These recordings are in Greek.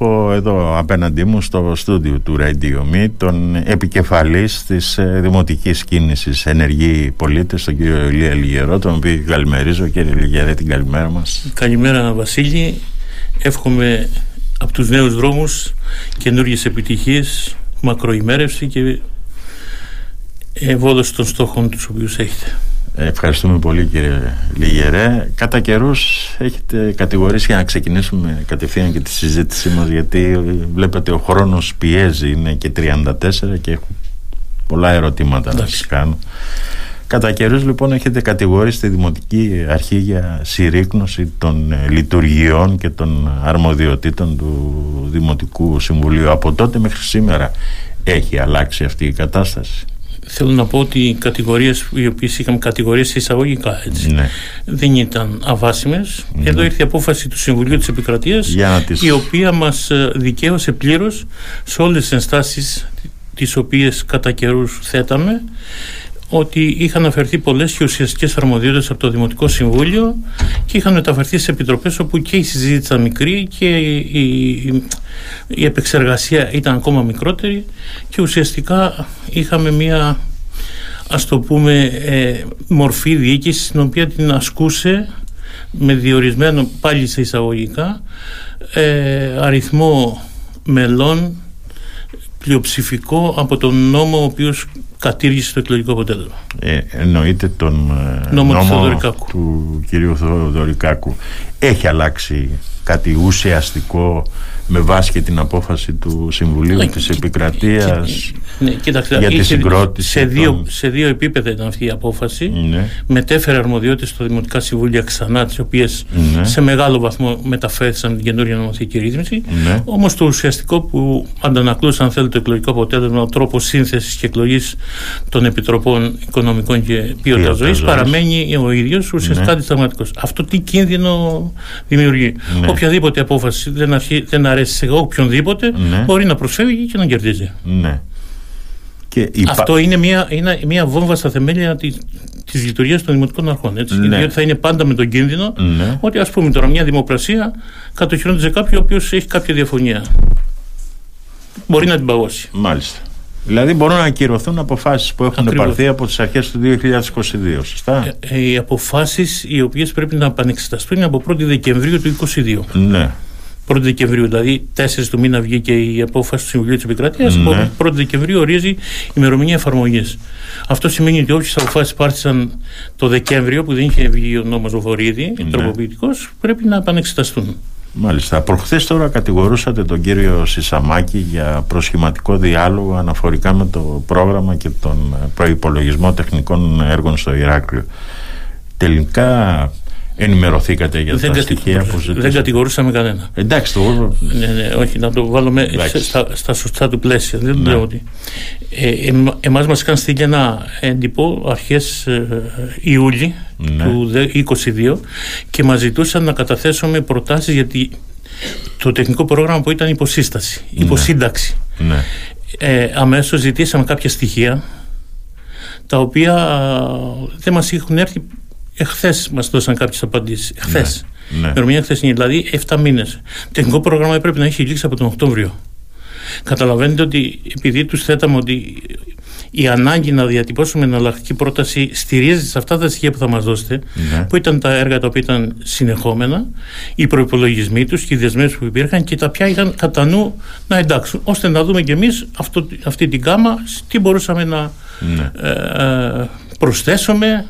έχω εδώ απέναντί μου στο στούντιο του Radio Me τον επικεφαλής της ε, δημοτικής κίνησης ενεργοί πολίτες, τον κύριο Ηλία Λιγερό, τον οποίο καλημερίζω. Κύριε Λιγερέ, την καλημέρα μας. Καλημέρα Βασίλη. Εύχομαι από τους νέους δρόμους καινούργιες επιτυχίες, μακροημέρευση και ευόδοση των στόχων τους οποίους έχετε. Ευχαριστούμε πολύ κύριε Λιγερέ. Κατά καιρούς έχετε κατηγορήσει για να ξεκινήσουμε κατευθείαν και τη συζήτησή μας γιατί βλέπετε ο χρόνος πιέζει, είναι και 34 και έχω πολλά ερωτήματα να σας κάνω. Κατά καιρούς λοιπόν έχετε κατηγορήσει τη Δημοτική Αρχή για συρρήκνωση των λειτουργιών και των αρμοδιοτήτων του Δημοτικού Συμβουλίου. Από τότε μέχρι σήμερα έχει αλλάξει αυτή η κατάσταση; Θέλω να πω ότι οι κατηγορίες οι οποίες είχαμε κατηγορίες εισαγωγικά έτσι, ναι. δεν ήταν αβάσιμες ναι. εδώ ήρθε η απόφαση του Συμβουλίου της Επικρατείας η οποία μας ε, δικαίωσε πλήρως σε όλες τις ενστάσεις τις οποίες κατά καιρούς θέταμε ότι είχαν αφαιρθεί πολλές και ουσιαστικές αρμοδιότητες από το Δημοτικό Συμβούλιο και είχαν μεταφερθεί σε επιτροπές όπου και η συζήτηση ήταν μικρή και η, η, επεξεργασία ήταν ακόμα μικρότερη. Και ουσιαστικά είχαμε μία ας το πούμε ε, μορφή διοίκησης στην οποία την ασκούσε με διορισμένο πάλι σε εισαγωγικά ε, αριθμό μελών πλειοψηφικό από τον νόμο ο οποίος κατήργησε το εκλογικό αποτέλεσμα. Ε, εννοείται τον ε, νόμο, νόμο του, του κυρίου Θοδωρικάκου. Έχει αλλάξει κάτι ουσιαστικό με βάση και την απόφαση του Συμβουλίου ναι, της Επικρατείας ναι, για τη συγκρότηση σε, δύο, σε δύο επίπεδα ήταν αυτή η απόφαση ναι. μετέφερε αρμοδιότητες στο Δημοτικά Συμβούλια ξανά τις οποίες ναι. σε μεγάλο βαθμό μεταφέρθησαν την καινούργια νομοθετική ρύθμιση ναι. όμως το ουσιαστικό που αντανακλούσε αν θέλετε το εκλογικό αποτέλεσμα ο τρόπος σύνθεσης και εκλογής των Επιτροπών Οικονομικών και Ποιότητας Ζωής παραμένει ο ίδιος ουσιαστικά ναι. Αυτό τι κίνδυνο δημιουργεί; Ναι. Οποιαδήποτε απόφαση δεν, αρχί, δεν αρέσει σε οποιονδήποτε ναι. μπορεί να προσφεύγει και να κερδίζει. Ναι. Και Αυτό είναι μια, είναι μια βόμβα στα θεμέλια της της λειτουργίας των δημοτικών αρχών. Έτσι, ναι. Διότι θα είναι πάντα με τον κίνδυνο ναι. ότι, ας πούμε, τώρα μια δημοκρασία κατοχυρώνεται σε κάποιον ο οποίος έχει κάποια διαφωνία. Μπορεί να την παγώσει. Μάλιστα. Δηλαδή μπορούν να ακυρωθούν αποφάσεις που έχουν Ακριβώς. πάρθει από τις αρχές του 2022, σωστά; Ε, ε, οι αποφάσεις οι οποίες πρέπει να επανεξεταστούν είναι από 1η Δεκεμβρίου του 2022. Ναι. 1η Δεκεμβρίου, δηλαδή 4 του μήνα βγήκε η απόφαση του Συμβουλίου της Επικρατεία. Ναι. 1η Δεκεμβρίου ορίζει η ημερομηνία εφαρμογής. Αυτό σημαίνει ότι όποιες αποφάσεις πάρθησαν το Δεκέμβριο, που δεν είχε βγει ο νόμος Βορύδη, ναι. τροποποιητικός, πρέπει να επανεξεταστούν. Μάλιστα. Προχθές τώρα κατηγορούσατε τον κύριο Σισαμάκη για προσχηματικό διάλογο αναφορικά με το πρόγραμμα και τον προϋπολογισμό τεχνικών έργων στο Ηράκλειο. Τελικά ενημερωθήκατε για δεν τα στοιχεία που ζητήσατε. Δεν κατηγορούσαμε κανένα. Εντάξει, το ναι, ναι, όχι, να το βάλουμε στα, στα, σωστά του πλαίσια. Δεν ναι. λέω ότι. Ε, ε, εμάς μας είχαν στείλει ένα έντυπο αρχές ε, Ιούλη ναι. του 2022 και μας ζητούσαν να καταθέσουμε προτάσεις για το τεχνικό πρόγραμμα που ήταν υποσύσταση, ναι. υποσύνταξη. Ναι. Ε, αμέσως ζητήσαμε κάποια στοιχεία τα οποία δεν μας έχουν έρθει Εχθές μας δώσαν κάποιες απαντήσεις. Εχθές. Ναι. ναι. Ημερομηνία χθε είναι δηλαδή 7 μήνες. Τεχνικό πρόγραμμα έπρεπε να έχει λήξει από τον Οκτώβριο. Καταλαβαίνετε ότι επειδή τους θέταμε ότι η ανάγκη να διατυπώσουμε εναλλακτική πρόταση στηρίζεται σε αυτά τα στοιχεία που θα μας δώσετε, ναι. που ήταν τα έργα τα οποία ήταν συνεχόμενα, οι προπολογισμοί τους και οι δεσμεύσεις που υπήρχαν και τα ποια είχαν κατά νου να εντάξουν, ώστε να δούμε κι εμείς αυτή την κάμα τι μπορούσαμε να ναι. ε, ε, προσθέσουμε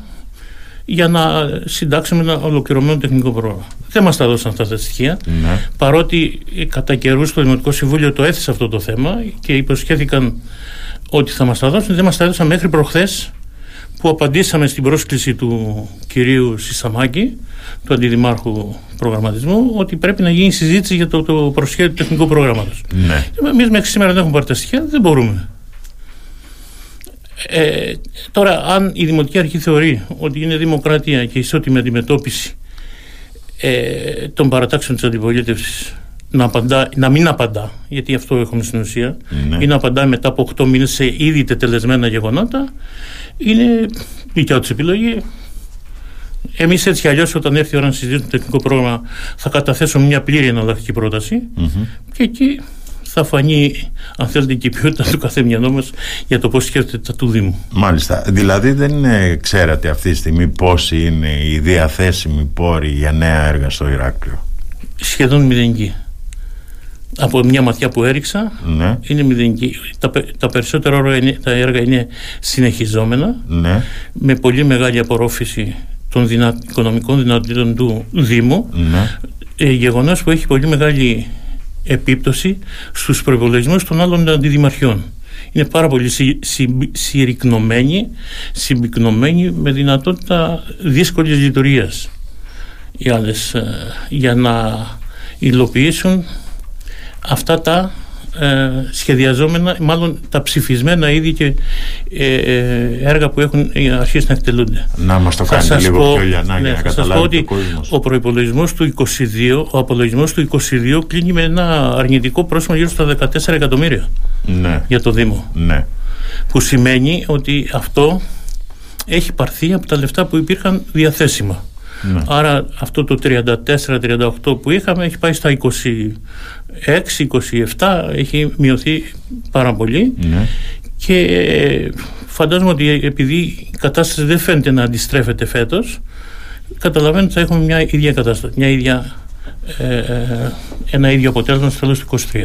για να συντάξουμε ένα ολοκληρωμένο τεχνικό πρόγραμμα. Δεν μας τα δώσαν αυτά τα στοιχεία. Ναι. Παρότι κατά καιρούς το Δημοτικό Συμβούλιο το έθεσε αυτό το θέμα και υποσχέθηκαν ότι θα μας τα δώσουν, δεν μας τα έδωσαν μέχρι προχθές που απαντήσαμε στην πρόσκληση του κυρίου Σισαμάκη, του Αντιδημάρχου Προγραμματισμού, ότι πρέπει να γίνει συζήτηση για το, το προσχέδιο του τεχνικού προγράμματος. Ναι. Εμείς μέχρι σήμερα δεν έχουμε πάρει τα στοιχεία, δεν μπορούμε. Ε, τώρα, αν η Δημοτική Αρχή θεωρεί ότι είναι δημοκρατία και ισότιμη αντιμετώπιση ε, των παρατάξεων της αντιπολίτευσης να, να μην απαντά, γιατί αυτό έχουμε στην ουσία, ναι. ή να απαντά μετά από 8 μήνες σε ήδη τετελεσμένα γεγονότα, είναι δικιά της επιλογή. Εμείς έτσι κι αλλιώς, όταν έρθει η ώρα να συζητήσουμε το τεχνικό πρόγραμμα, θα καταθέσουμε μια πλήρη εναλλακτική και εκεί θα φανεί, αν θέλετε, και η ποιότητα του καθεμιανό μας για το πώς σκέφτεται τα του Δήμου. Μάλιστα. Δηλαδή, δεν ξέρατε αυτή τη στιγμή πόσοι είναι οι διαθέσιμοι πόροι για νέα έργα στο Ηράκλειο; Σχεδόν μηδενική. Από μια ματιά που έριξα, ναι. είναι μηδενική. Τα, τα περισσότερα έργα τα έργα είναι συνεχιζόμενα, ναι. με πολύ μεγάλη απορρόφηση των δυνα, οικονομικών δυνατοτήτων του Δήμου. Ναι. Ε, γεγονός που έχει πολύ μεγάλη επίπτωση στους προϋπολογισμούς των άλλων αντιδημαρχιών. Είναι πάρα πολύ συ, συρρυκνωμένοι, συμπυκνωμένοι με δυνατότητα δύσκολης λειτουργίας οι άλλες, ε, για να υλοποιήσουν αυτά τα ε, σχεδιαζόμενα, μάλλον τα ψηφισμένα ήδη και ε, ε, έργα που έχουν αρχίσει να εκτελούνται. Να μας το κάνετε λίγο πω, πιο λιανά ναι, για να καταλάβει ότι ο προϋπολογισμός του 22, ο απολογισμός του 22 κλείνει με ένα αρνητικό πρόσημο γύρω στα 14 εκατομμύρια ναι. για το Δήμο. Ναι. Που σημαίνει ότι αυτό έχει πάρθει από τα λεφτά που υπήρχαν διαθέσιμα. Ναι. Άρα αυτό το 34-38 που είχαμε έχει πάει στα 26-27, έχει μειωθεί πάρα πολύ. Ναι. Και ε, φαντάζομαι ότι επειδή η κατάσταση δεν φαίνεται να αντιστρέφεται φέτος, καταλαβαίνω ότι θα έχουμε μια ίδια κατάσταση, μια ίδια, ε, ε, ένα ίδιο αποτέλεσμα στο τέλος του 23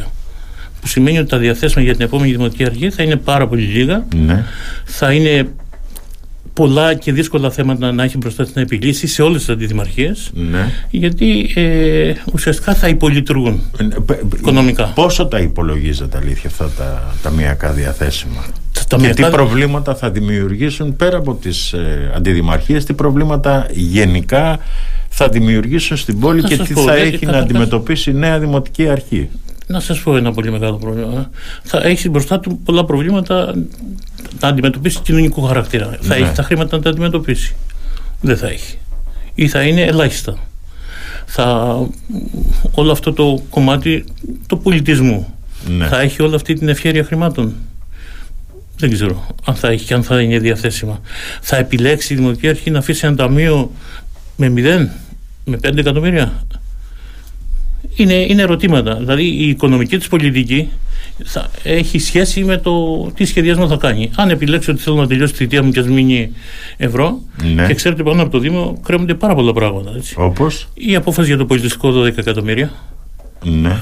που σημαίνει ότι τα διαθέσιμα για την επόμενη δημοτική αρχή θα είναι πάρα πολύ λίγα. Ναι. Θα είναι πολλά και δύσκολα θέματα να έχει μπροστά να επιλύσει σε όλες τις αντιδημαρχίες ναι. γιατί ε, ουσιαστικά θα υπολειτουργούν ε, οικονομικά. Πόσο τα υπολογίζετε αλήθεια αυτά τα ταμιακά διαθέσιμα; Τα και τι προβλήματα θα δημιουργήσουν πέρα από τις ε, αντιδημαρχίες τι προβλήματα γενικά θα δημιουργήσουν στην πόλη και τι θα έχει να αντιμετωπίσει η νέα δημοτική αρχή; Να σας πω ένα πολύ μεγάλο πρόβλημα. Θα έχει μπροστά του πολλά προβλήματα να αντιμετωπίσει κοινωνικό χαρακτήρα. Ναι. Θα έχει τα χρήματα να τα αντιμετωπίσει. Δεν θα έχει. Ή θα είναι ελάχιστα. Θα, όλο αυτό το κομμάτι του πολιτισμού ναι. θα έχει όλη αυτή την ευχαίρεια χρημάτων. Δεν ξέρω αν θα έχει και αν θα είναι διαθέσιμα. Θα επιλέξει η Δημοτική Αρχή να αφήσει ένα ταμείο με 0, με 5 εκατομμύρια είναι, είναι ερωτήματα. Δηλαδή η οικονομική της πολιτική θα έχει σχέση με το τι σχεδιασμό θα κάνει. Αν επιλέξω ότι θέλω να τελειώσει τη θητεία μου και ας μείνει ευρώ, ναι. και ξέρετε πάνω από το Δήμο κρέμονται πάρα πολλά πράγματα. Όπως; Η απόφαση για το πολιτιστικό 12 εκατομμύρια. Ναι.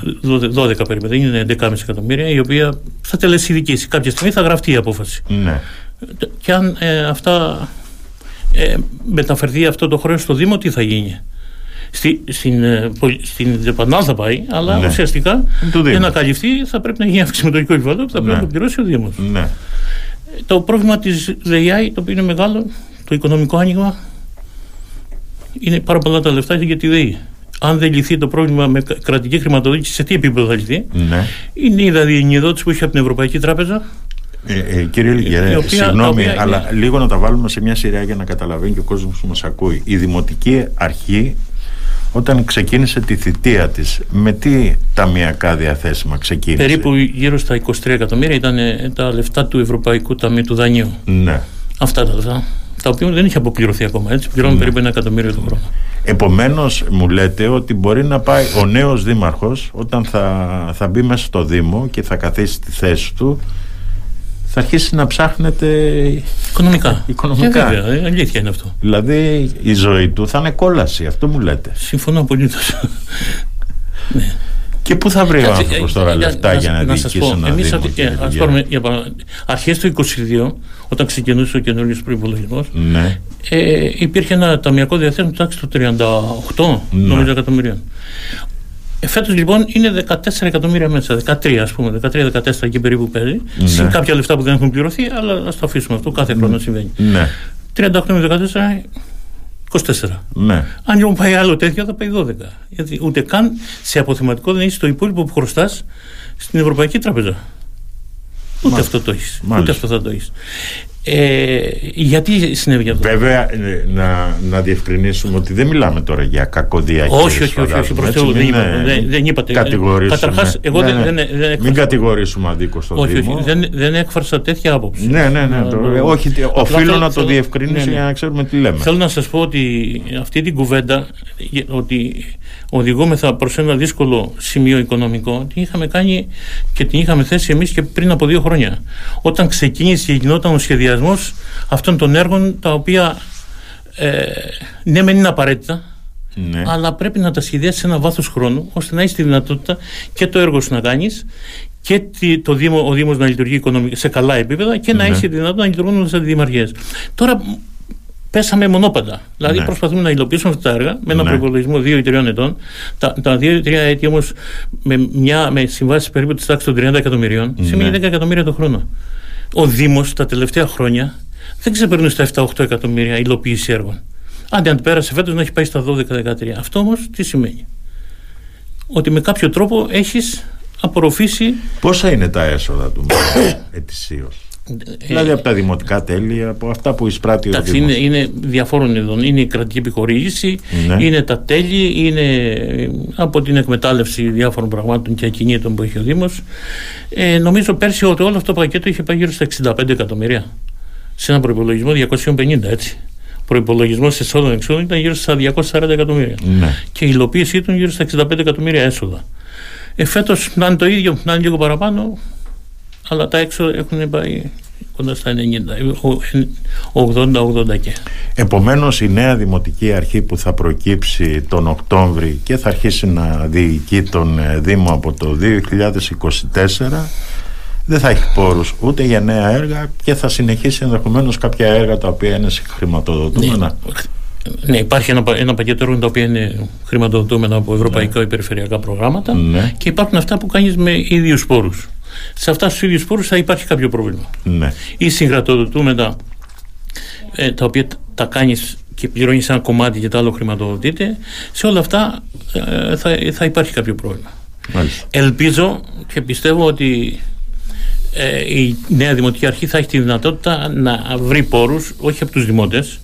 12 περίπου, δεν είναι 11,5 εκατομμύρια, η οποία θα τελεσυδικήσει. Κάποια στιγμή θα γραφτεί η απόφαση. Ναι. Και αν ε, αυτά ε, μεταφερθεί αυτό το χρέος στο Δήμο, τι θα γίνει; Στη, στην, ε, στην θα πάει, αλλά ναι. ουσιαστικά για να καλυφθεί θα πρέπει να γίνει αύξηση με το οικοκυβέρνητο που θα πρέπει ναι. να το πληρώσει ο Δήμος. Ναι. Το πρόβλημα της ΔΕΙΑΗ, το οποίο είναι μεγάλο, το οικονομικό άνοιγμα, είναι πάρα πολλά τα λεφτά για τη ΔΕΗ. Αν δεν λυθεί το πρόβλημα με κρατική χρηματοδότηση, σε τι επίπεδο θα λυθεί, ναι. είναι η δανειοδότηση που έχει από την Ευρωπαϊκή Τράπεζα. Ε, ε, κύριε Λιγερέ, συγγνώμη, αλλά λίγο να τα βάλουμε σε μια σειρά για να καταλαβαίνει και ο κόσμος που μας ακούει. Η Δημοτική Αρχή όταν ξεκίνησε τη θητεία της με τι ταμιακά διαθέσιμα ξεκίνησε; Περίπου γύρω στα 23 εκατομμύρια ήταν ε, τα λεφτά του Ευρωπαϊκού Ταμείου του Δανείου ναι. αυτά τα λεφτά τα οποία δεν είχε αποπληρωθεί ακόμα έτσι πληρώνουν ναι. περίπου ένα εκατομμύριο το χρόνο Επομένως μου λέτε ότι μπορεί να πάει ο νέος δήμαρχος όταν θα, θα μπει μέσα στο Δήμο και θα καθίσει στη θέση του θα αρχίσει να ψάχνετε οικονομικά. οικονομικά. Ε, βέβαια, αλήθεια είναι αυτό. Δηλαδή η ζωή του θα είναι κόλαση, αυτό μου λέτε. Συμφωνώ απολύτως. ναι. Και πού θα βρει ο άνθρωπος τώρα λεφτά για να, να διοικήσει ένα Εμείς, ας πάρουμε για αρχές του 22, όταν ξεκινούσε ο καινούριο προπολογισμό, ναι. ε, υπήρχε ένα ταμιακό διαθέσιμο τάξη του 38 ναι. νομίζω εκατομμυρίων. Ε, Φέτος λοιπόν είναι 14 εκατομμύρια μέσα, 13 ας πούμε, 13-14 εκεί περίπου παίζει. Ναι. Συν κάποια λεφτά που δεν έχουν πληρωθεί, αλλά ας το αφήσουμε αυτό, κάθε χρόνο συμβαίνει. Ναι. 38 με 14, 24. Ναι. Αν λοιπόν πάει άλλο τέτοιο θα πάει 12. Γιατί ούτε καν σε αποθεματικό δεν έχεις το υπόλοιπο που χρωστάς στην Ευρωπαϊκή Τράπεζα. Ούτε αυτό το έχεις. Ούτε αυτό θα το έχεις. Ε, γιατί συνέβη αυτό; Βέβαια, ε, να, να διευκρινίσουμε ότι δεν μιλάμε τώρα για κακοδιαχείριση. Όχι, όχι, όχι, όχι προς Θεού, δεν, είπα, δεν, δεν είπατε. Καταρχάς, εγώ ναι, δεν, ναι. δεν, δεν Μην κατηγορήσουμε αδίκως στον όχι, Δήμο. Όχι, δεν, δεν έκφρασα τέτοια άποψη. Ναι, ναι, ναι. Το, όχι, οφείλω να το διευκρινίσω ναι, ναι. για να ξέρουμε τι λέμε. Θέλω να σας πω ότι αυτή την κουβέντα, ότι οδηγούμεθα προς ένα δύσκολο σημείο οικονομικό, την είχαμε κάνει και την είχαμε θέσει εμείς και πριν από δύο χρόνια. Όταν ξεκίνησε και γινόταν ο σχεδιασμό αυτών των έργων τα οποία ε, ναι μεν είναι απαραίτητα ναι. αλλά πρέπει να τα σχεδιάσεις σε ένα βάθος χρόνου ώστε να έχεις τη δυνατότητα και το έργο σου να κάνεις και το Δήμο, ο Δήμος να λειτουργεί σε καλά επίπεδα και να ναι. έχεις τη δυνατότητα να λειτουργούν όλες τις δημαρχίες. Τώρα πέσαμε μονόπαντα. Δηλαδή ναι. προσπαθούμε να υλοποιήσουμε αυτά τα έργα με ένα ναι. προπολογισμό 2 ή 3 ετών. Τα, τα 2 ή 3 έτη όμως με, με συμβάσεις περίπου της τάξης των 30 εκατομμυρίων ναι. σημαίνει 10 εκατομμύρια το χρόνο ο Δήμος τα τελευταία χρόνια δεν ξεπερνούσε στα 7-8 εκατομμύρια υλοποίηση έργων. Άντε αν πέρασε φέτος να έχει πάει στα 12-13. Αυτό όμως τι σημαίνει; Ότι με κάποιο τρόπο έχεις απορροφήσει... Πόσα είναι τα έσοδα του ετησίως; Ε, δηλαδή από τα δημοτικά τέλη, από αυτά που εισπράττει ο Δήμος. Είναι, είναι διαφόρων ειδών. Είναι η κρατική επιχορήγηση, ναι. είναι τα τέλη, είναι από την εκμετάλλευση διάφορων πραγμάτων και ακινήτων που έχει ο Δήμος. Ε, νομίζω πέρσι ότι όλο αυτό το πακέτο είχε πάει γύρω στα 65 εκατομμύρια. Σε ένα προπολογισμό 250 έτσι. Ο προπολογισμό εσόδων εξόδων ήταν γύρω στα 240 εκατομμύρια. Ναι. Και η υλοποίηση ήταν γύρω στα 65 εκατομμύρια έσοδα. Ε, Φέτος να είναι το ίδιο, να είναι λίγο παραπάνω, αλλά τα έξω έχουν πάει κοντά στα 90, 80-80 και. Επομένως η νέα δημοτική αρχή που θα προκύψει τον Οκτώβρη και θα αρχίσει να διοικεί τον ε, Δήμο από το 2024 δεν θα έχει πόρους ούτε για νέα έργα και θα συνεχίσει ενδεχομένως κάποια έργα τα οποία είναι χρηματοδοτούμενα. Ναι. Ναι, υπάρχει ένα, ένα πακέτο έργων τα οποία είναι χρηματοδοτούμενα από ευρωπαϊκά ναι. ή περιφερειακά προγράμματα ναι. και υπάρχουν αυτά που κάνεις με ίδιους πόρους σε αυτάς τους ίδιους πόρους θα υπάρχει κάποιο πρόβλημα. Ναι. Ή συγκρατοδοτούμενα ε, τα οποία τα κάνεις και πληρώνεις ένα κομμάτι και το άλλο χρηματοδοτείται, σε όλα αυτά ε, θα, θα υπάρχει κάποιο πρόβλημα. Μάλιστα. Ελπίζω και πιστεύω ότι ε, η νέα Δημοτική Αρχή θα έχει τη δυνατότητα να βρει πόρους, όχι από τους δημότες,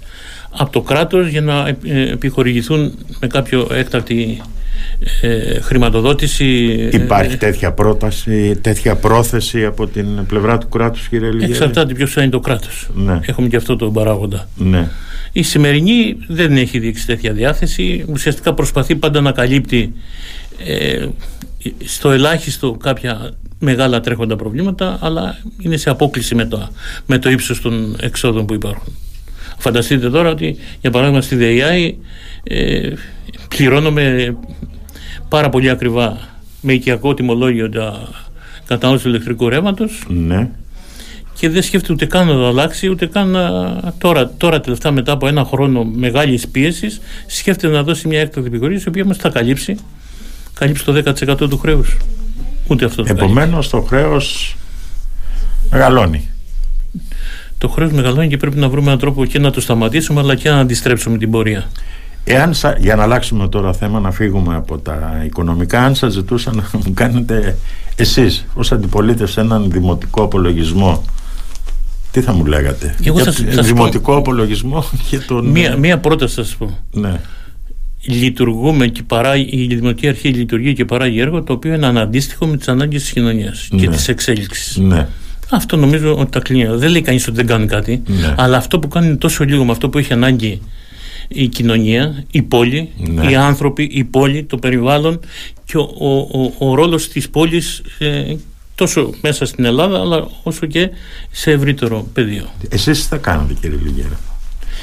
από το κράτος για να ε, επιχορηγηθούν με κάποιο έκτακτη ε, χρηματοδότηση. Υπάρχει ε, τέτοια πρόταση, τέτοια πρόθεση από την πλευρά του κράτους κύριε Λιγέρη; Εξαρτάται ποιος θα είναι το κράτος. Ναι. Έχουμε και αυτό το παράγοντα. Ναι. Η σημερινή δεν έχει δείξει τέτοια διάθεση. Ουσιαστικά προσπαθεί πάντα να καλύπτει ε, στο ελάχιστο κάποια μεγάλα τρέχοντα προβλήματα αλλά είναι σε απόκληση με το, με το ύψος των εξόδων που υπάρχουν. Φανταστείτε τώρα ότι για παράδειγμα στη ΔΕΙΑΗ ε, πληρώνουμε πάρα πολύ ακριβά με οικιακό τιμολόγιο τα κατανάλωση του ηλεκτρικού ρεύματος. Ναι. Και δεν σκέφτεται ούτε καν να το αλλάξει, ούτε καν να... τώρα, τώρα τελευταία μετά από ένα χρόνο μεγάλης πίεσης, σκέφτεται να δώσει μια έκτακτη επιχορήγηση, η οποία μα θα καλύψει, καλύψει το 10% του χρέους. Ούτε αυτό το Επομένως το χρέος μεγαλώνει. Το χρέος μεγαλώνει και πρέπει να βρούμε έναν τρόπο και να το σταματήσουμε, αλλά και να αντιστρέψουμε την πορεία. Εάν για να αλλάξουμε τώρα θέμα, να φύγουμε από τα οικονομικά, αν σας ζητούσα να μου κάνετε εσείς ως αντιπολίτευση έναν δημοτικό απολογισμό τι θα μου λέγατε; Εγώ για σας, δημοτικό πω, απολογισμό και τον... Μία, μία πρόταση θα σας πω. Ναι. Λειτουργούμε και παράγει, η Δημοτική Αρχή λειτουργεί και παράγει έργο το οποίο είναι αναντίστοιχο με τις ανάγκες της κοινωνίας ναι. και της εξέλιξης. Ναι. Αυτό νομίζω ότι τα κλείνει. Δεν λέει κανείς ότι δεν κάνει κάτι, ναι. αλλά αυτό που κάνει τόσο λίγο με αυτό που έχει ανάγκη η κοινωνία, η πόλη, ναι. οι άνθρωποι, η πόλη, το περιβάλλον και ο, ο, ο, ρόλος της πόλης ε, τόσο μέσα στην Ελλάδα αλλά όσο και σε ευρύτερο πεδίο. Εσείς τι θα κάνατε κύριε Λιγέρα,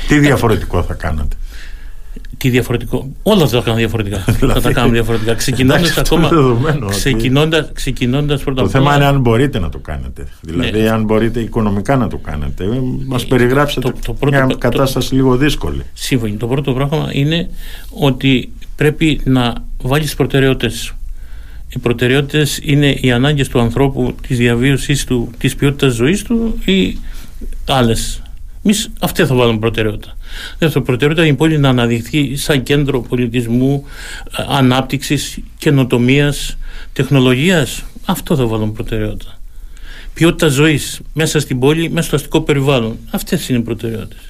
τι διαφορετικό θα κάνατε; Τι διαφορετικό. Όλα θα τα κάνουν διαφορετικά. θα τα δηλαδή, κάνουμε διαφορετικά. Ξεκινώντας ακόμα. Ξεκινώντα ξεκινώντας πρώτα Το θέμα είναι αν μπορείτε να το κάνετε. Δηλαδή, ναι. αν μπορείτε οικονομικά να το κάνετε. Μας περιγράψετε το, το πρώτο, μια κατάσταση το, λίγο δύσκολη. Σύμφωνοι. Το πρώτο πράγμα είναι ότι πρέπει να βάλεις προτεραιότητες. Οι προτεραιότητες είναι οι ανάγκες του ανθρώπου, της διαβίωση του, της ποιότητας ζωής του ή άλλες Εμείς αυτή θα βάλουμε προτεραιότητα. Δεύτερο, προτεραιότητα είναι η πόλη να αναδειχθεί σαν κέντρο πολιτισμού, ε, ανάπτυξης, καινοτομίας, τεχνολογίας. Αυτό θα βάλουμε προτεραιότητα. ποιότητα ζωής μέσα στην πόλη, μέσα στο αστικό περιβάλλον. Αυτές είναι οι προτεραιότητες.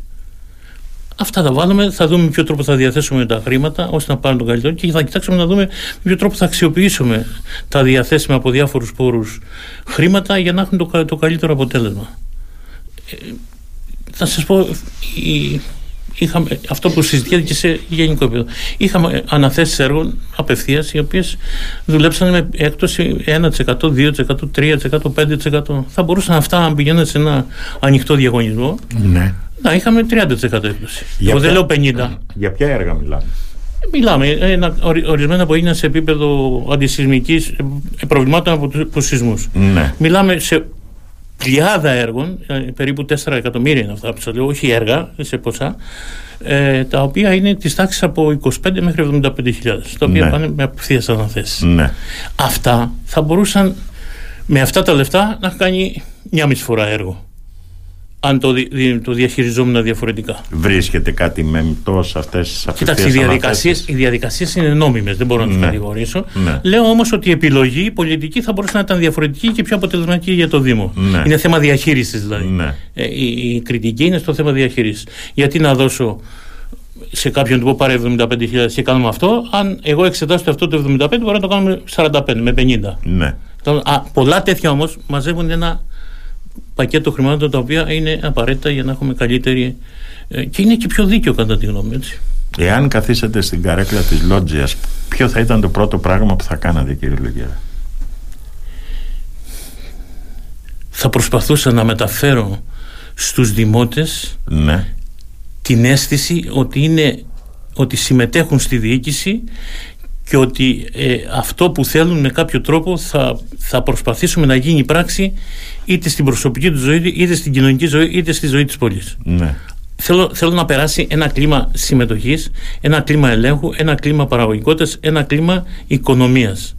Αυτά θα βάλουμε, θα δούμε με ποιο τρόπο θα διαθέσουμε τα χρήματα ώστε να πάρουν τον καλύτερο και θα κοιτάξουμε να δούμε με ποιο τρόπο θα αξιοποιήσουμε τα διαθέσιμα από διάφορους πόρους χρήματα για να έχουν το, το καλύτερο αποτέλεσμα. Ε, θα σας πω, η, είχαμε, αυτό που συζητιέται και σε γενικό επίπεδο. Είχαμε αναθέσεις έργων απευθείας οι οποίες δουλέψαν με έκπτωση 1%, 2%, 3%, 5%. Θα μπορούσαν αυτά να πηγαίνουν σε ένα ανοιχτό διαγωνισμό. Ναι. Να είχαμε 30% έκπτωση. Εγώ δεν λέω 50%. Για ποια έργα μιλάμε; Μιλάμε ένα, ορισμένα που έγιναν σε επίπεδο αντισυσμικής ε, προβλημάτων από τους σεισμούς. Ναι. Μιλάμε σε πλειάδα έργων, ε, περίπου 4 εκατομμύρια είναι αυτά που σας λέω, όχι έργα, σε ποσά, ε, τα οποία είναι της τάξης από 25 μέχρι 75.000, τα οποία ναι. πάνε με απευθείας αναθέσεις. Ναι. Αυτά θα μπορούσαν με αυτά τα λεφτά να κάνει μια μισή φορά έργο αν το, το διαχειριζόμουν διαφορετικά. Βρίσκεται κάτι μεμπτό σε αυτές τις απευθείας Κοιτάξτε, οι διαδικασίε οι διαδικασίες είναι νόμιμες, δεν μπορώ να τις ναι. κατηγορήσω. Ναι. Λέω όμως ότι η επιλογή η πολιτική θα μπορούσε να ήταν διαφορετική και πιο αποτελεσματική για το Δήμο. Ναι. Είναι θέμα διαχείρισης δηλαδή. Ναι. Ε, η, η, κριτική είναι στο θέμα διαχείρισης. Γιατί να δώσω σε κάποιον του πω πάρε 75.000 και κάνουμε αυτό, αν εγώ εξετάσω αυτό το 75, μπορεί να το κάνουμε 45 με 50. Ναι. Α, πολλά τέτοια όμως μαζεύουν ένα πακέτο χρημάτων τα οποία είναι απαραίτητα για να έχουμε καλύτερη ε, και είναι και πιο δίκαιο κατά τη γνώμη έτσι. Εάν καθίσετε στην καρέκλα της Λότζιας ποιο θα ήταν το πρώτο πράγμα που θα κάνατε κύριε Λογέρα Θα προσπαθούσα να μεταφέρω στους δημότες ναι. την αίσθηση ότι, είναι, ότι συμμετέχουν στη διοίκηση και ότι ε, αυτό που θέλουν με κάποιο τρόπο θα, θα προσπαθήσουμε να γίνει πράξη είτε στην προσωπική τους ζωή, είτε στην κοινωνική ζωή, είτε στη ζωή της πόλης. Ναι. Θέλω, θέλω να περάσει ένα κλίμα συμμετοχής, ένα κλίμα ελέγχου, ένα κλίμα παραγωγικότητας, ένα κλίμα οικονομίας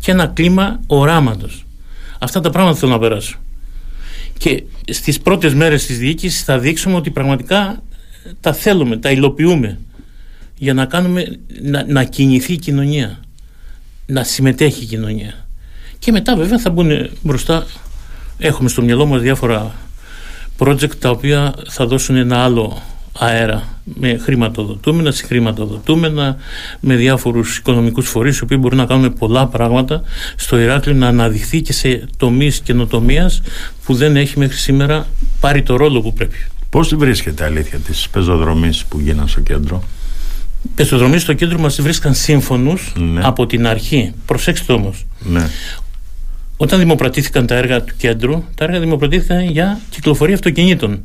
και ένα κλίμα οράματος. Αυτά τα πράγματα θέλω να περάσω. Και στις πρώτες μέρες της διοίκησης θα δείξουμε ότι πραγματικά τα θέλουμε, τα υλοποιούμε για να κάνουμε να, να κινηθεί η κοινωνία να συμμετέχει η κοινωνία και μετά βέβαια θα μπουν μπροστά έχουμε στο μυαλό μας διάφορα project τα οποία θα δώσουν ένα άλλο αέρα με χρηματοδοτούμενα, συγχρηματοδοτούμενα, με διάφορους οικονομικούς φορείς οι οποίοι μπορούν να κάνουν πολλά πράγματα στο Ηράκλειο να αναδειχθεί και σε τομείς καινοτομίας που δεν έχει μέχρι σήμερα πάρει το ρόλο που πρέπει. Πώς βρίσκεται αλήθεια της πεζοδρομής που γίνανε στο κέντρο; Πεζοδρομοί στο κέντρο μας βρίσκαν σύμφωνους ναι. από την αρχή. Προσέξτε όμως. Ναι. Όταν δημοπρατήθηκαν τα έργα του κέντρου, τα έργα δημοπρατήθηκαν για κυκλοφορία αυτοκινήτων.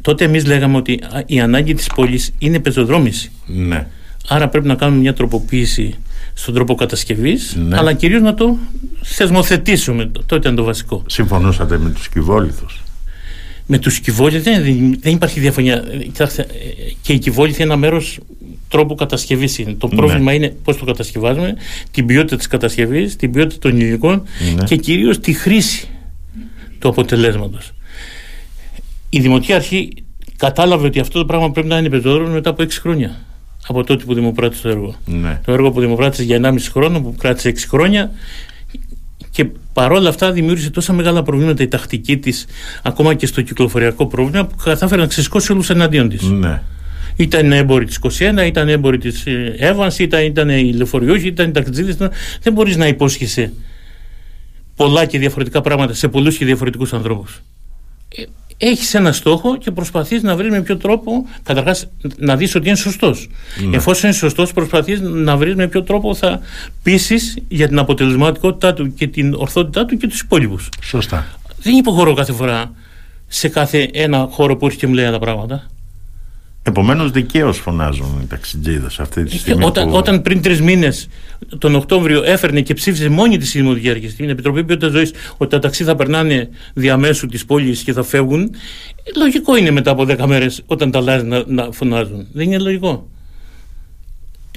Τότε εμείς λέγαμε ότι η ανάγκη της πόλης είναι πεζοδρόμηση. Ναι. Άρα πρέπει να κάνουμε μια τροποποίηση στον τρόπο κατασκευής, ναι. αλλά κυρίως να το θεσμοθετήσουμε. Τότε ήταν το βασικό. Συμφωνούσατε με τους κυβόληθου με τους κυβόληθε δεν, δεν υπάρχει διαφωνία. Κοιτάξτε, και η κυβόληθη είναι ένα μέρος τρόπου κατασκευής είναι. Το ναι. πρόβλημα είναι πώς το κατασκευάζουμε, την ποιότητα της κατασκευής, την ποιότητα των υλικών ναι. και κυρίως τη χρήση του αποτελέσματος. Η Δημοτική Αρχή κατάλαβε ότι αυτό το πράγμα πρέπει να είναι πεζόδρομο μετά από 6 χρόνια. Από τότε που δημοπράτησε το έργο. Ναι. Το έργο που δημοπράτησε για 1,5 χρόνο, που κράτησε 6 χρόνια και παρόλα αυτά δημιούργησε τόσα μεγάλα προβλήματα η τακτική της, ακόμα και στο κυκλοφοριακό πρόβλημα, που κατάφερε να ξεσηκώσει όλους εναντίον της. Ναι. Ήταν έμποροι της 21, ήταν έμποροι της Εύαν, ήταν, ήταν οι λεωφορείοι, ήταν οι ταξιτζίδε. Δεν μπορείς να υπόσχεσαι πολλά και διαφορετικά πράγματα σε πολλούς και διαφορετικούς ανθρώπους. Ε, έχεις ένα στόχο και προσπαθείς να βρεις με ποιο τρόπο καταρχάς να δεις ότι είναι σωστός ναι. εφόσον είναι σωστός προσπαθείς να βρεις με ποιο τρόπο θα πείσεις για την αποτελεσματικότητά του και την ορθότητά του και τους υπόλοιπους. Σωστά. Δεν υποχωρώ κάθε φορά σε κάθε ένα χώρο που έρχεται και μου λέει τα πράγματα Επομένως, δικαίως φωνάζουν οι ταξιτζίδες αυτή τη στιγμή. Όταν, που... όταν πριν τρεις μήνες, τον Οκτώβριο, έφερνε και ψήφισε μόνη της η Δημοτική Αρχή στην Επιτροπή Ποιότητας Ζωής ότι τα ταξί θα περνάνε διαμέσου της πόλης και θα φεύγουν, λογικό είναι μετά από 10 μέρες όταν τα αλλάζει να, να φωνάζουν. Δεν είναι λογικό.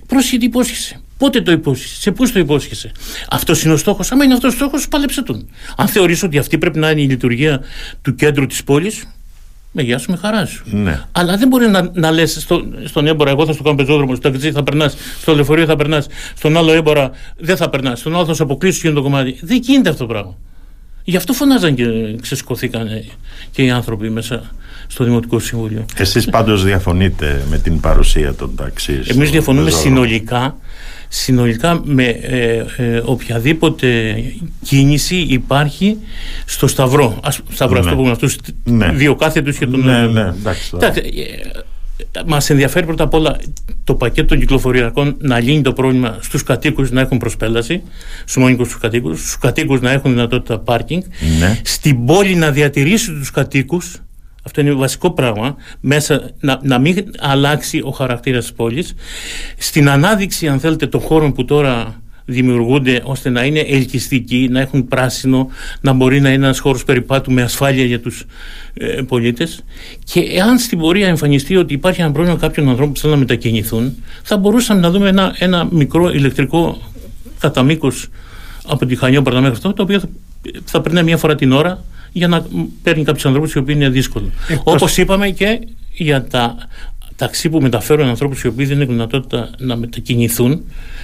Πρόσχετη υπόσχεση. Πότε το υπόσχεσαι, σε πούς το υπόσχεσαι; Αυτός είναι ο στόχος. Άμα είναι αυτός ο στόχος, πάλεψε τον. Αν θεωρείς ότι αυτή πρέπει να είναι η λειτουργία του κέντρου της πόλης, με γεια σου, με χαρά σου. Ναι. Αλλά δεν μπορεί να, να λες στο, στον έμπορα, εγώ θα στο κάνω πεζόδρομο, στο ταξί θα περνάς, στο λεωφορείο θα περνάς, στον άλλο έμπορα δεν θα περνάς, στον άλλο θα σου αποκλείσει και το κομμάτι. Δεν γίνεται αυτό το πράγμα. Γι' αυτό φωνάζαν και ξεσκοθήκαν και οι άνθρωποι μέσα στο Δημοτικό Συμβούλιο. Εσείς πάντως διαφωνείτε με την παρουσία των ταξί. Εμείς διαφωνούμε συνολικά συνολικά με ε, ε, οποιαδήποτε κίνηση υπάρχει στο Σταυρό. Ας, σταυρό ναι. αυτό που αυτούς ναι. δύο κάθετους και τον... Ναι, ναι, εντάξει. εντάξει ε, μας ενδιαφέρει πρώτα απ' όλα το πακέτο των κυκλοφοριακών να λύνει το πρόβλημα στους κατοίκους να έχουν προσπέλαση, στους μονικούς τους κατοίκους, στους κατοίκους να έχουν δυνατότητα πάρκινγκ, ναι. στην πόλη να διατηρήσει τους κατοίκους αυτό είναι βασικό πράγμα. Μέσα να, να μην αλλάξει ο χαρακτήρας της πόλης. Στην ανάδειξη, αν θέλετε, των χώρων που τώρα δημιουργούνται ώστε να είναι ελκυστικοί, να έχουν πράσινο, να μπορεί να είναι ένας χώρος περιπάτου με ασφάλεια για τους ε, πολίτες και εάν στην πορεία εμφανιστεί ότι υπάρχει ένα πρόβλημα κάποιων ανθρώπων που θέλουν να μετακινηθούν θα μπορούσαμε να δούμε ένα, ένα μικρό ηλεκτρικό κατά μήκο από τη Χανιό μέχρι αυτό το οποίο θα, θα περνάει μια φορά την ώρα για να παίρνει κάποιους ανθρώπους οι οποίοι είναι δύσκολο. Όπως είπαμε και για τα ταξί που μεταφέρουν ανθρώπους οι οποίοι δεν έχουν δυνατότητα να μετακινηθούν,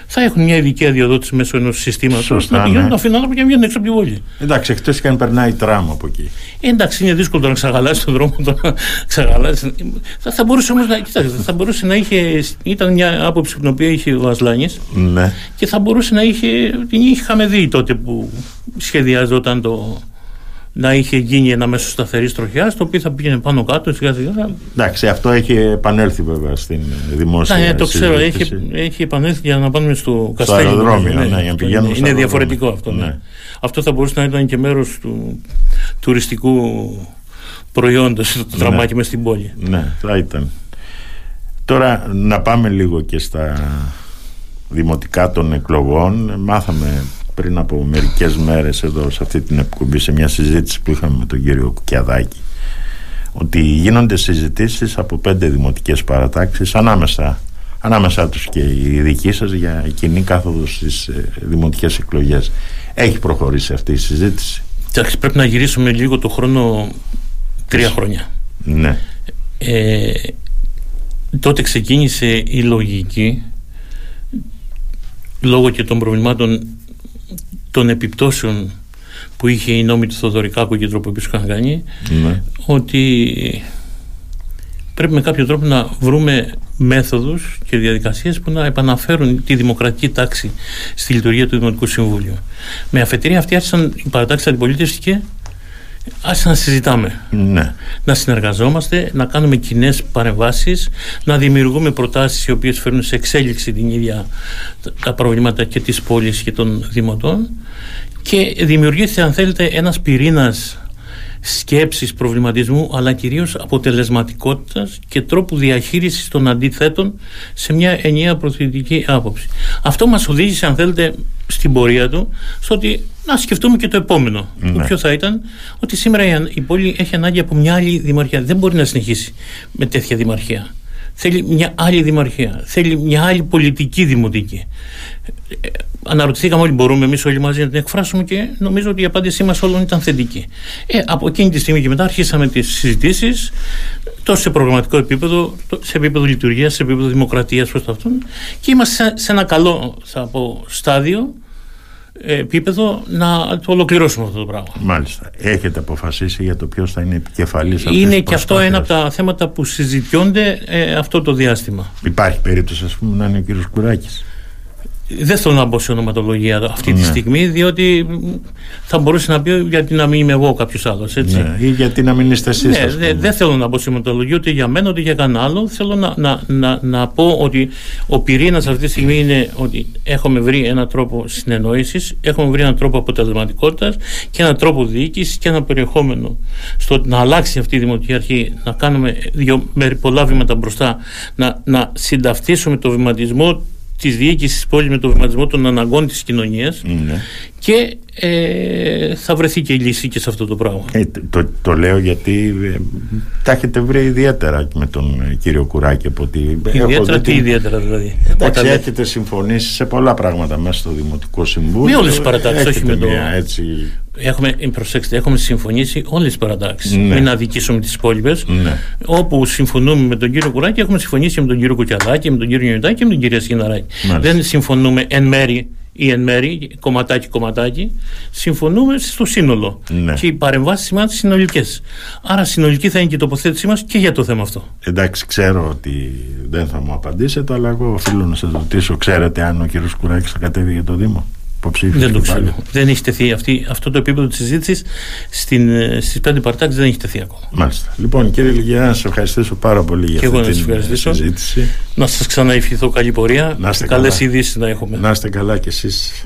θα έχουν μια ειδική αδειοδότηση μέσω ενός συστήματος να πηγαίνουν ναι. να αφήνουν άνθρωποι και να βγαίνουν έξω από τη βόλη. Εντάξει, εκτό και αν περνάει τραμ από εκεί. Ε, εντάξει, είναι δύσκολο να ξαγαλάσει τον δρόμο. Το να ξαγαλάσει. Θα, θα μπορούσε όμως να. Κοιτάξτε, θα μπορούσε να είχε. ήταν μια άποψη την οποία είχε ο Ασλάνης. Ναι. Και θα μπορούσε να είχε. την είχαμε δει τότε που σχεδιάζονταν το, να είχε γίνει ένα μέσο σταθερής τροχιάς, το οποίο θα πήγαινε πάνω κάτω σιγά σιγά. Εντάξει, αυτό έχει επανέλθει βέβαια στην δημόσια Ναι, το ξέρω, έχει, έχει επανέλθει για να πάμε στο Καστέλι. Στο αεροδρόμιο, ναι, ναι, για να Είναι, είναι διαφορετικό αυτό. Ναι. ναι. Αυτό θα μπορούσε να ήταν και μέρος του τουριστικού προϊόντος το ναι. τραμάκι μες στην πόλη. Ναι, θα ήταν. Τώρα να πάμε λίγο και στα δημοτικά των εκλογών. Μάθαμε πριν από μερικές μέρες εδώ σε αυτή την εκπομπή σε μια συζήτηση που είχαμε με τον κύριο Κουκιαδάκη ότι γίνονται συζητήσεις από πέντε δημοτικές παρατάξεις ανάμεσα, ανάμεσα τους και οι δικοί σας για κοινή κάθοδος στις ε, δημοτικές εκλογές. Έχει προχωρήσει αυτή η συζήτηση; Εντάξει, πρέπει να γυρίσουμε λίγο το χρόνο τρία χρόνια. Ναι. Ε, τότε ξεκίνησε η λογική λόγω και των προβλημάτων των επιπτώσεων που είχε η νόμη του Θοδωρικάκου και τρόπο που είχαν κάνει ναι. ότι πρέπει με κάποιο τρόπο να βρούμε μέθοδους και διαδικασίες που να επαναφέρουν τη δημοκρατική τάξη στη λειτουργία του Δημοτικού Συμβούλου. Με αφετηρία αυτή άρχισαν οι παρατάξεις αντιπολίτευσης και άρχισαν να συζητάμε. Ναι. Να συνεργαζόμαστε, να κάνουμε κοινές παρεμβάσεις, να δημιουργούμε προτάσεις οι οποίες φέρνουν σε εξέλιξη την ίδια τα προβλήματα και τη πόλη και των δημοτών. Και δημιουργήθηκε, αν θέλετε, ένας πυρήνας σκέψης, προβληματισμού αλλά κυρίως αποτελεσματικότητας και τρόπου διαχείρισης των αντιθέτων σε μια ενιαία προθετική άποψη. Αυτό μας οδήγησε αν θέλετε στην πορεία του στο ότι να σκεφτούμε και το επόμενο. Ναι. Το ποιο θα ήταν ότι σήμερα η πόλη έχει ανάγκη από μια άλλη δημαρχία. Δεν μπορεί να συνεχίσει με τέτοια δημαρχία. Θέλει μια άλλη δημαρχία. Θέλει μια άλλη πολιτική δημοτική. Ε, αναρωτηθήκαμε όλοι μπορούμε εμείς όλοι μαζί να την εκφράσουμε και νομίζω ότι η απάντησή μας όλων ήταν θετική. Ε, από εκείνη τη στιγμή και μετά αρχίσαμε τις συζητήσεις τόσο σε προγραμματικό επίπεδο, σε επίπεδο λειτουργίας, σε επίπεδο δημοκρατίας προς αυτόν και είμαστε σε ένα καλό θα πω, στάδιο επίπεδο να το ολοκληρώσουμε αυτό το πράγμα. Μάλιστα. Έχετε αποφασίσει για το ποιος θα είναι επικεφαλής αυτής Είναι και αυτό ένα από τα θέματα που συζητιώνται ε, αυτό το διάστημα. Υπάρχει περίπτωση, ας πούμε, να είναι ο κύριος Κουράκης. Δεν θέλω να μπω σε ονοματολογία αυτή τη ναι. στιγμή, διότι θα μπορούσε να πει γιατί να μην είμαι εγώ κάποιος άλλος. Ναι, ή γιατί να μην είστε εσείς. Ναι, δεν δε θέλω να μπω σε ονοματολογία ούτε για μένα ούτε για κανένα άλλο. Θέλω να, να, να, να πω ότι ο πυρήνας αυτή τη στιγμή είναι ότι έχουμε βρει έναν τρόπο συνεννόησης, έχουμε βρει έναν τρόπο αποτελεσματικότητας και έναν τρόπο διοίκησης και ένα περιεχόμενο στο να αλλάξει αυτή η δημοτική αρχή, να κάνουμε δύο, με πολλά βήματα μπροστά, να, να συνταυτίσουμε το βηματισμό της διοίκησης τη πόλη με το βηματισμό των αναγκών της κοινωνίας ναι. και ε, θα βρεθεί και η λύση και σε αυτό το πράγμα. Ε, το, το λέω γιατί ε, τα έχετε βρει ιδιαίτερα με τον ε, κύριο Κουράκη. Από ότι ιδιαίτερα, τι ιδιαίτερα δηλαδή; Εντάξει, Όταν έχετε συμφωνήσει σε πολλά πράγματα μέσα στο Δημοτικό Συμβούλιο. Με όλες τις παρατάξεις, όχι με το. Έτσι... Έχουμε, προσέξτε, έχουμε συμφωνήσει όλες τις παρατάξεις. Ναι. Μην αδικήσουμε τις υπόλοιπες. Ναι. Όπου συμφωνούμε με τον κύριο Κουράκη, έχουμε συμφωνήσει με τον κύριο Κουκιαδάκη, με τον κύριο Νιωτάκη και με την κυρία Σκιναράκη. Δεν συμφωνούμε εν μέρη ή εν μέρη, κομματάκι κομματάκι, συμφωνούμε στο σύνολο. Ναι. Και οι παρεμβάσεις σημαίνουν συνολικές. Άρα συνολική θα είναι και η τοποθέτησή μας και για το θέμα αυτό. Εντάξει, ξέρω ότι δεν θα μου απαντήσετε, αλλά εγώ οφείλω να σας ρωτήσω, ξέρετε αν ο κ. Κουράκης θα κατέβει για το Δήμο; Δεν το ξέρω. Δεν έχει τεθεί αυτή, αυτό το επίπεδο της συζήτησης στις πέντε παρτάξεις δεν έχει τεθεί ακόμα. Μάλιστα. Λοιπόν, κύριε Λιγιά, να σας ευχαριστήσω πάρα πολύ για αυτή τη συζήτηση. Να σας ξαναευχηθώ καλή πορεία. Καλές ειδήσεις να έχουμε. Να είστε καλά κι εσείς.